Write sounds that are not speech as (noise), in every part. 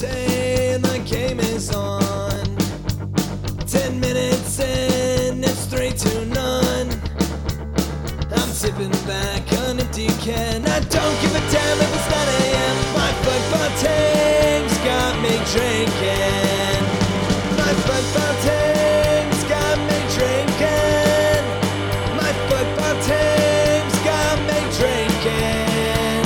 Game is on. Ten minutes in, it's three to none. I'm sipping back an empty can. I don't give a damn if it's 9 a.m. My football team's got me drinking. My football team's got me drinking. My football team's got me drinking.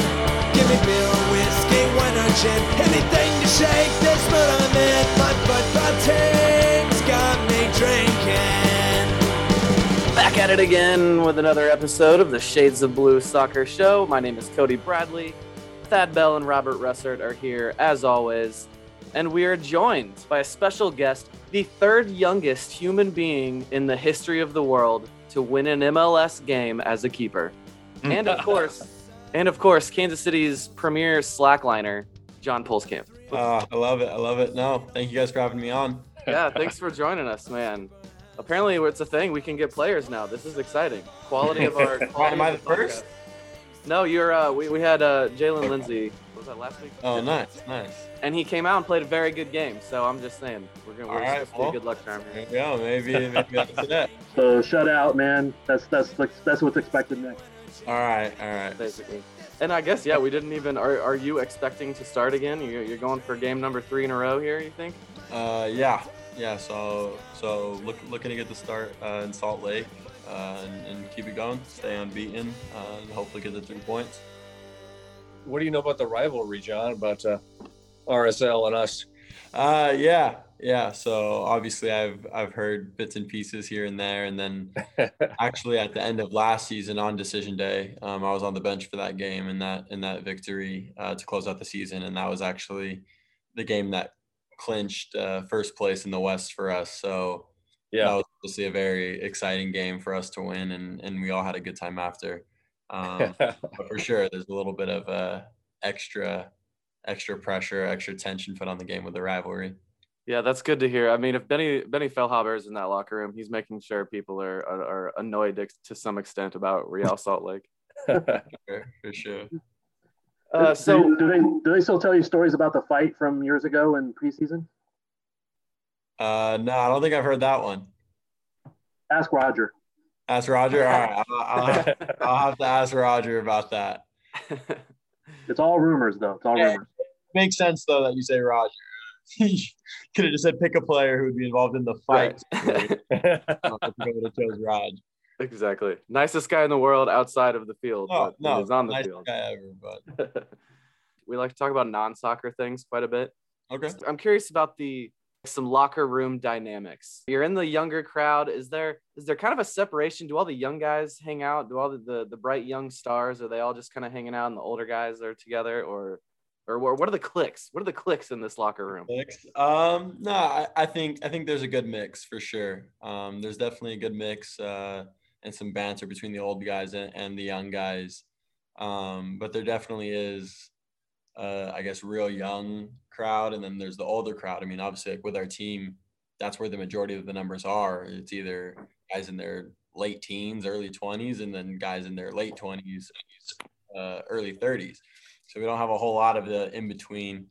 Give me beer whiskey, wine or gin, anything shake this mood I'm in. My football team's got me drinking. Back at it again with another episode of the Shades of Blue Soccer Show. My name is Cody Bradley. Thad Bell and Robert Russert are here as always, and we are joined by a special guest, the third youngest human being in the history of the world to win an MLS game as a keeper. Mm. And of course, and of course, Kansas City's premier slackliner, John Pulskamp. Uh, I love it. I love it. No, thank you guys for having me on. (laughs) Yeah, thanks for joining us, man. Apparently, it's a thing. We can get players now. This is exciting. Quality of our. quality (laughs) Am I the first? podcast. No, you're. Uh, we we had uh, Jaylin Lindsey. Was that last week? Oh, nice, nice. And he came out and played a very good game. So I'm just saying, we're gonna. We're All right, supposed to well. good luck charm There here. you go. Maybe, maybe (laughs) that's it. So shut out, man. That's that's that's what's expected next. All right, all right. Basically. And I guess yeah, we didn't even. Are, are you expecting to start again? You're, you're going for game number three in a row here. You think? Uh, yeah, yeah. So, so look, looking to get the start uh, in Salt Lake uh, and, and keep it going, stay unbeaten, uh, and hopefully get the three points. What do you know about the rivalry, John? About uh, RSL and us? Uh, yeah, yeah. So obviously, I've I've heard bits and pieces here and there, and then (laughs) actually at the end of last season on decision day, um, I was on the bench for that game and that in that victory uh, to close out the season, and that was actually the game that clinched uh, first place in the West for us. So yeah, that was obviously a very exciting game for us to win, and and we all had a good time after. Um, (laughs) but for sure, there's a little bit of uh, extra extra pressure, extra tension put on the game with the rivalry. Yeah, that's good to hear. I mean, if Benny Benny Feilhaber is in that locker room, he's making sure people are are, are annoyed to some extent about Real Salt Lake. (laughs) For, for sure. Uh, so do they do they still tell you stories about the fight from years ago in preseason? Uh, no, I don't think I've heard that one. Ask Roger. Ask Roger. All right, I'll, I'll, have, (laughs) I'll have to ask Roger about that. (laughs) It's all rumors though. It's all Yeah. rumors. Makes sense though that you say Roger. (laughs) Could have just said pick a player who would be involved in the fight. right. (laughs) Chose (laughs) Raj. exactly. Nicest guy in the world outside of the field, oh, No, but no, he's on the nice field. guy ever, but we like to talk about non-soccer things quite a bit. okay. I'm curious about the some locker room dynamics. You're in the younger crowd. Is there is there kind of a separation? Do all the young guys hang out? Do all the the, the bright young stars are they all just kind of hanging out and the older guys are together or or what are the clicks? What are the clicks in this locker room? Mix. Um, no, I, I think I think there's a good mix for sure. Um, there's definitely a good mix uh, and some banter between the old guys and, and the young guys. Um, but there definitely is, uh, I guess, real young crowd, and then there's the older crowd. I mean, obviously, like with our team, that's where the majority of the numbers are. It's either guys in their late teens, early 20s, and then guys in their late 20s, uh, early 30s. So we don't have a whole lot of the in between.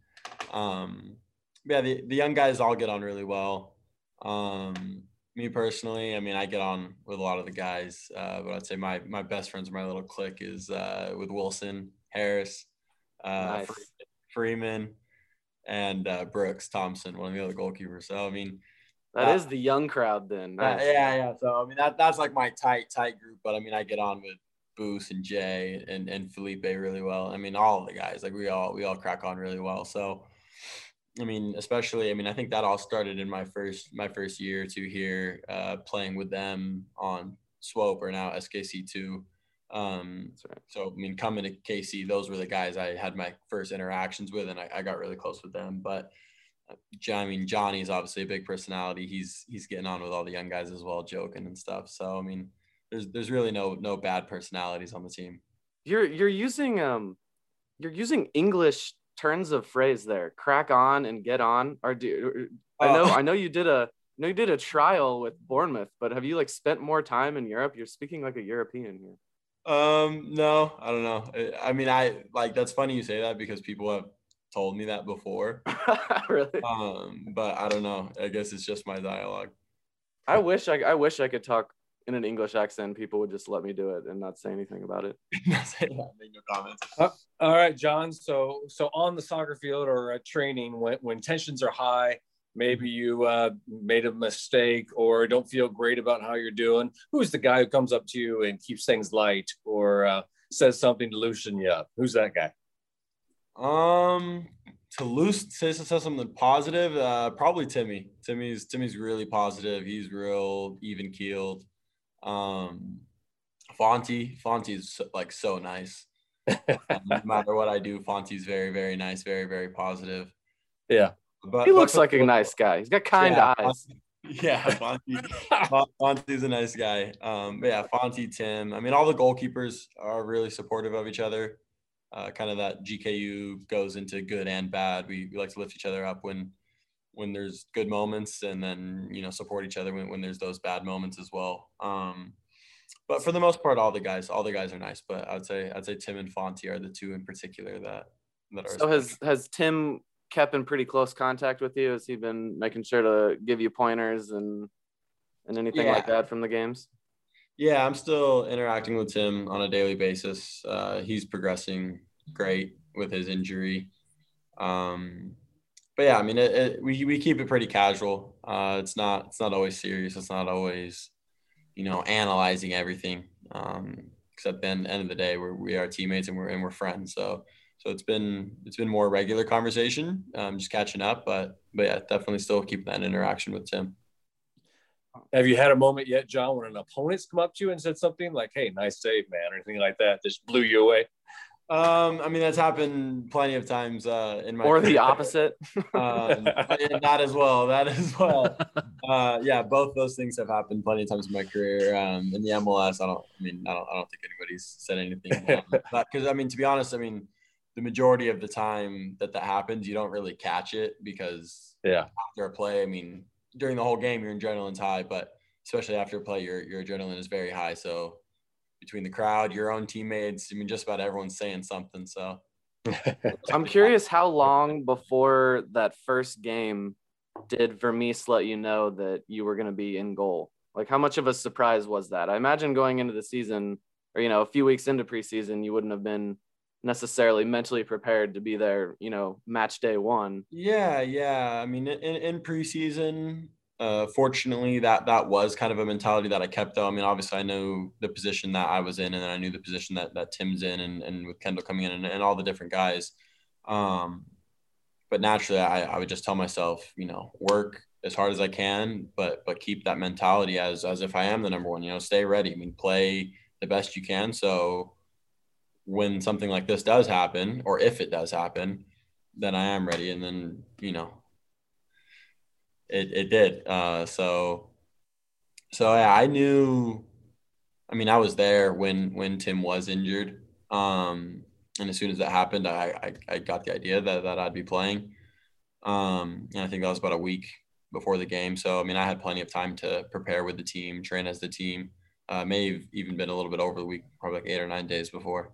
Um, yeah, the, the young guys all get on really well. Um, me personally, I mean, I get on with a lot of the guys, uh, but I'd say my my best friends, my little clique, is uh, with Wilson, Harris, uh, Nice. Freeman, and uh, Brooks Thompson, one of the other goalkeepers. So I mean, That Uh, is the young crowd then. uh, Nice. yeah, yeah. So I mean, that that's like my tight tight group. But I mean, I get on with Booth and Jay and and Felipe really well. I mean, all of the guys, like we all we all crack on really well. So. I mean, especially, I mean, I think that all started in my first my first year or two here, uh, playing with them on Swope or now SKC two. Um, right. so I mean, coming to KC, those were the guys I had my first interactions with, and I, I got really close with them. But uh, I mean, Johnny's obviously a big personality. He's he's getting on with all the young guys as well, joking and stuff. So I mean, there's there's really no no bad personalities on the team. You're you're using um you're using English turns of phrase there. Crack on and get on. Or do I know Oh. I know you did a I know you did a trial with Bournemouth, but have you like spent more time in Europe? You're speaking like a European here. Um, no, I don't know. I- I mean, I like that's funny you say that because people have told me that before. (laughs) really? Um, but I don't know. I guess it's just my dialogue. I wish I, I wish I could talk in an English accent. People would just let me do it and not say anything about it. (laughs) No comments. All right, John. So so on the soccer field or at training, when when tensions are high, maybe you uh, made a mistake or don't feel great about how you're doing. Who's the guy who comes up to you and keeps things light or uh, says something to loosen you up? Who's that guy? Um, to loose say, say something positive, uh, probably Timmy. Timmy's Timmy's really positive. He's real even keeled. Um, Fonty, Fonty's like so nice. Um, (laughs) no matter what I do, Fonty's very very nice, very very positive. Yeah. But He looks like a nice guy. He's got kind yeah, eyes. Fonty- Yeah, (laughs) Fonty, Fon- Fonty's a nice guy. Um, but yeah, Fonty, Tim. I mean, all the goalkeepers are really supportive of each other. Uh, kind of that GKU goes into good and bad. We, we like to lift each other up when when there's good moments, and then you know support each other when, when there's those bad moments as well. Um, but for the most part, all the guys, all the guys are nice. But I'd say I'd say Tim and Fonty are the two in particular that that are. So has has Tim kept in pretty close contact with you? Has he been making sure to give you pointers and and anything like that from the games? Yeah, I'm still interacting with Tim on a daily basis. Uh, he's progressing great with his injury. Um, but yeah, I mean, it, it, we we keep it pretty casual. Uh, it's not it's not always serious. It's not always, you know, analyzing everything. Um, because at the end, end of the day, we're we are teammates and we're and we're friends. So so it's been it's been more regular conversation, um, just catching up. But but yeah, definitely still keep that interaction with Tim. Have you had a moment yet, John, when an opponent's come up to you and said something like, "Hey, nice save, man," or anything like that? Just blew you away. Um, I mean, that's happened plenty of times uh, in my Or the opposite? (laughs) um, that as well. That as well. Uh, yeah, both those things have happened plenty of times in my career. Um, in the MLS, I don't. I mean, I don't. I don't think anybody's said anything. Because (laughs) I mean, to be honest, I mean, the majority of the time that that happens, you don't really catch it because Yeah. after a play, I mean, during the whole game, your adrenaline's high, but especially after a play, your your adrenaline is very high. So between the crowd, your own teammates, I mean, just about everyone's saying something. So. (laughs) I'm curious how long before that first game did Vermes let you know that you were going to be in goal? Like, how much of a surprise was that? I imagine going into the season, or you know, a few weeks into preseason, you wouldn't have been necessarily mentally prepared to be there. You know, match day one. Yeah, yeah. I mean, in, in preseason, uh, fortunately, that that was kind of a mentality that I kept. Though, I mean, obviously, I knew the position that I was in, and then I knew the position that that Tim's in, and, and with Kendall coming in, and, and all the different guys. Um, but naturally, I, I would just tell myself, you know, work as hard as I can, but but keep that mentality as as if I am the number one. You know, stay ready. I mean, play the best you can. So when something like this does happen, or if it does happen, then I am ready. And then, you know, it, it did. Uh, so, so yeah, I knew, I mean, I was there when, when Tim was injured. Um, and as soon as that happened, I, I, I got the idea that, that I'd be playing. Um, and I think that was about a week before the game. So, I mean, I had plenty of time to prepare with the team, train as the team. Uh, may have even been a little bit over the week, probably like eight or nine days before.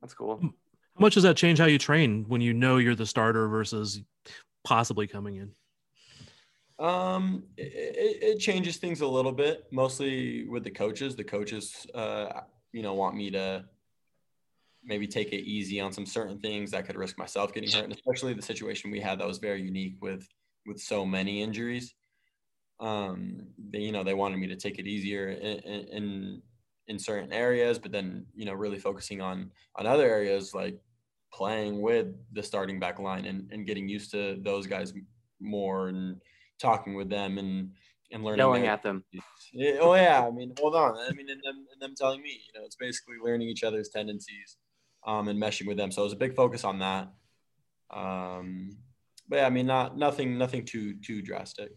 That's cool. How much does that change how you train when you know you're the starter versus possibly coming in? Um, it, it, changes things a little bit, mostly with the coaches. The coaches, uh, you know, want me to maybe take it easy on some certain things that could risk myself getting hurt, and especially the situation we had that was very unique with with so many injuries. Um, they, you know, they wanted me to take it easier in, in in certain areas, but then you know, really focusing on on other areas like playing with the starting back line and, and getting used to those guys more and talking with them and and learning Yelling at them. (laughs) Yeah, oh yeah, I mean, hold on. I mean, and them and them telling me, you know, it's basically learning each other's tendencies, um, and meshing with them. So it was a big focus on that. Um, but yeah, I mean, not nothing, nothing too too drastic.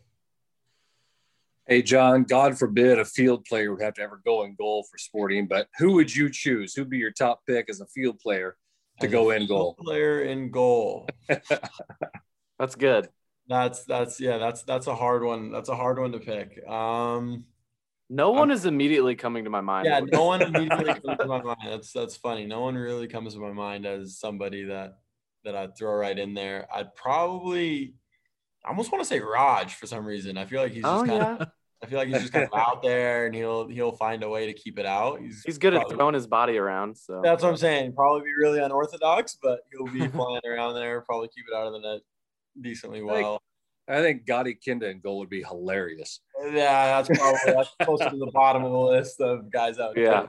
Hey, John, God forbid a field player would have to ever go in goal for sporting, but who would you choose? Who'd be your top pick as a field player to As go a in goal? Player in goal. (laughs) That's good. That's that's yeah, that's that's a hard one. That's a hard one to pick. Um, No one is immediately coming to my mind. yeah, no one (laughs) immediately comes to my mind. That's that's funny. No one really comes to my mind as somebody that that I'd throw right in there. I'd probably, I almost want to say Raj for some reason. I feel like he's just Oh kind yeah, of, I feel like he's just kind of (laughs) out there, and he'll he'll find a way to keep it out. He's he's good at throwing his body around. So That's what I'm saying. Probably be really unorthodox, but he'll be flying around there. Probably keep it out of the net decently think- well. I think Gadi Kinda in goal would be hilarious. Yeah, that's probably that's closer to the bottom of the list of guys out. Yeah.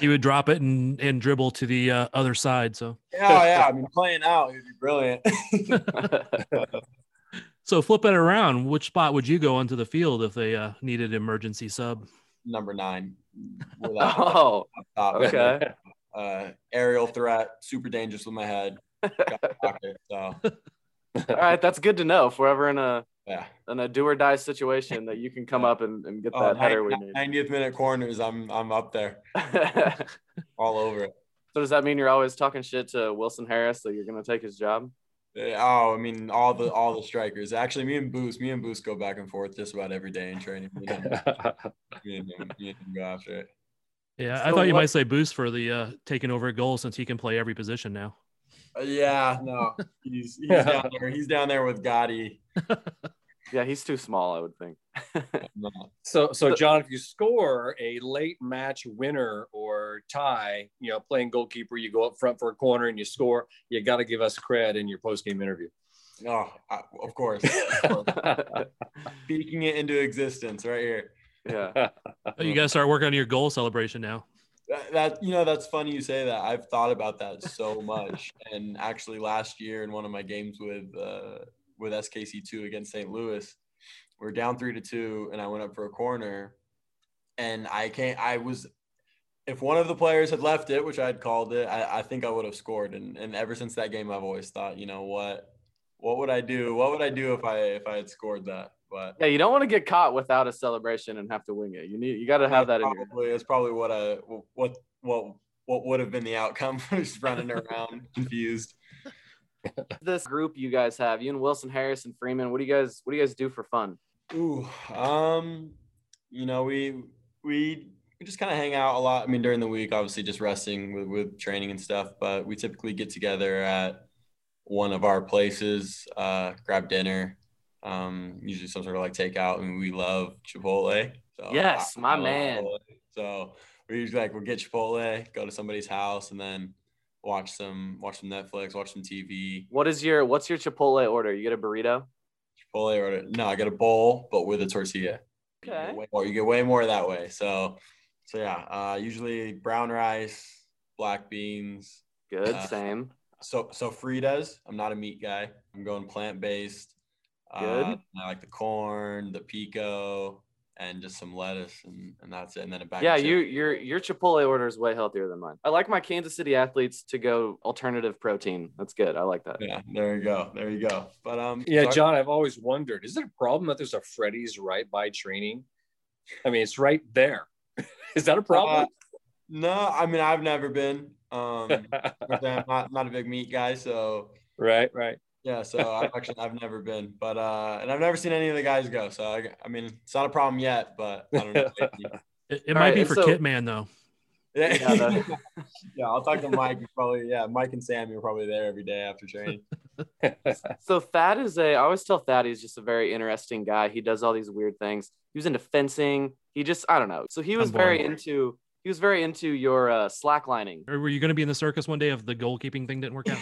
He would drop it and, and dribble to the uh, other side. So, Yeah, yeah. I mean, playing out, he'd be brilliant. (laughs) so flip it around. Which spot would you go onto the field if they uh, needed emergency sub? Number nine. (laughs) Oh, top. okay. Uh, aerial threat, super dangerous with my head. Got pocket, so (laughs) All right, that's good to know. If we're ever in a yeah. in a do or die situation, that you can come up and, and get Oh, that header we need. 90th minute corners, I'm I'm up there, (laughs) all over it. So does that mean you're always talking shit to Wilson Harris that you're gonna take his job? Oh, I mean, all the all the strikers. Actually, me and Boost, me and Boost go back and forth just about every day in training. Me and him, me and him, me and him go after it. Yeah, I thought you what- might say Boost for the uh, taking over a goal since he can play every position now. Uh, yeah, no, (laughs) he's he's down there. He's down there with Gadi. (laughs) Yeah, he's too small, I would think. (laughs) No. So, so John, if you score a late match winner or tie, you know, playing goalkeeper, you go up front for a corner and you score. You got to give us cred in your post game interview. No, I, of course. Of course. Speaking it into existence right here. yeah. Oh, you got to start working on your goal celebration now. That, that you know, that's funny you say that. I've thought about that so much. (laughs) and actually, last year in one of my games with uh, with SKC two against St. Louis, we are down three to two, and I went up for a corner, and I can't. I was. If one of the players had left it, which I had called it, I, I think I would have scored. And and ever since that game, I've always thought, you know what, what would I do? What would I do if I if I had scored that? But Yeah, you don't want to get caught without a celebration and have to wing it. You need you got to have that in your. probably, That's probably what I what what what would have been the outcome. (laughs) Just running around (laughs) confused. This group you guys have, you and Wilson Harris and Freeman. What do you guys What do you guys do for fun? Ooh, um, you know we we we just kind of hang out a lot. I mean, during the week, obviously just resting with with training and stuff. But we typically get together at one of our places, uh, grab dinner. Um, usually some sort of like takeout, and we love Chipotle. So Yes, my man. Chipotle. So we usually like we'll get Chipotle, go to somebody's house, and then watch some watch some Netflix, watch some TV. What is your What's your Chipotle order? You get a burrito. Chipotle order? no, I got a bowl, but with a tortilla. You Okay. get way more, you get way more that way. So, so yeah, uh, usually brown rice, black beans. Good, Uh, same. So, Sofritas. I'm not a meat guy. I'm going plant based. Good. Uh, I like the corn, the pico, and just some lettuce, and, and that's it. And then a bag. Yeah, of you your your Chipotle order is way healthier than mine. I like my Kansas City athletes to go alternative protein. That's good. I like that. Yeah, there you go. There you go. But um, Yeah, so I- John, I've always wondered: is it a problem that there's a Freddy's right by training? I mean, it's right there. (laughs) is that a problem? Uh, no, I mean I've never been. Um, (laughs) I'm not not a big meat guy, so right, right. Yeah, so I've actually I've never been, but uh, and I've never seen any of the guys go. So I, I mean, it's not a problem yet, but I don't know. (laughs) It, it might right, be for so- Kitman though. Yeah, Yeah, (laughs) yeah, I'll talk to Mike. He's probably yeah, Mike and Sammy are probably there every day after training. (laughs) So Thad is a. I always tell Thad he's just a very interesting guy. He does all these weird things. He was into fencing. He just I don't know. So he was very into. He was very into your uh, slacklining. Or were you going to be in the circus one day if the goalkeeping thing didn't work out?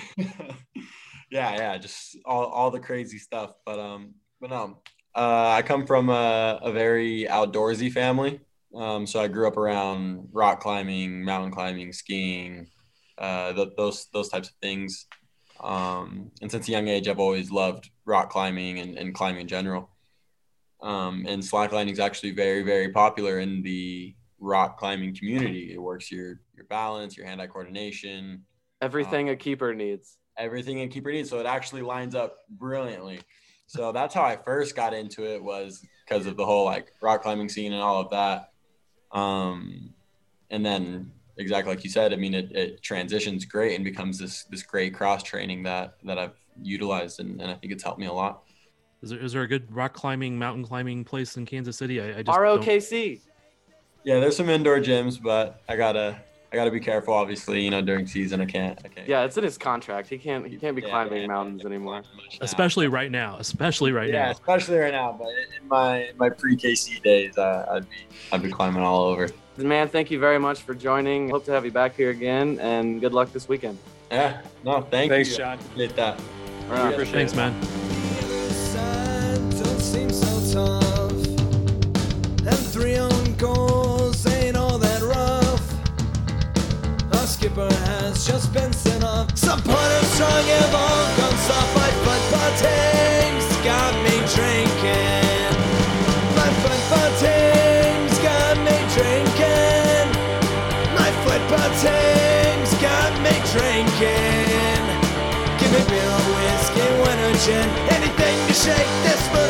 Yeah, yeah, just all, all the crazy stuff. But um, but no, uh, I come from a, a very outdoorsy family. Um, so I grew up around rock climbing, mountain climbing, skiing, uh, th- those those types of things. Um, and since a young age, I've always loved rock climbing and, and climbing in general. Um, and slacklining is actually very, very popular in the rock climbing community. It works your your balance, your hand-eye coordination, Everything a keeper needs. Everything a keeper needs. So it actually lines up brilliantly. So that's how I first got into it was because of the whole like rock climbing scene and all of that. Um, and then exactly like you said, I mean, it, it transitions great and becomes this this great cross training that that I've utilized and, and I think it's helped me a lot. Is there, is there a good rock climbing, mountain climbing place in Kansas City? I, I just don't- ROKC. Yeah, there's some indoor gyms, but I gotta I got to be careful. Obviously, you know, during season, I can't. I can't. Yeah, it's in his contract. He can't. He can't be Yeah, climbing yeah, mountains yeah, anymore. much now. Especially right now. Especially right yeah, now. especially right now. But in my in my pre KC days, uh, I'd be I'd be climbing all over. Man, thank you very much for joining. Hope to have you back here again, and good luck this weekend. Yeah. No, thank Thanks, you. Thanks, John. Appreciate that. All right, appreciate Thanks, it. man. Skipper has just been sent off. Some Supporters strong have all gone soft. My football team's got me drinking. My football team's got me drinking. My football team's got me drinking. Give me beer or whiskey, wine or gin, anything to shake this mood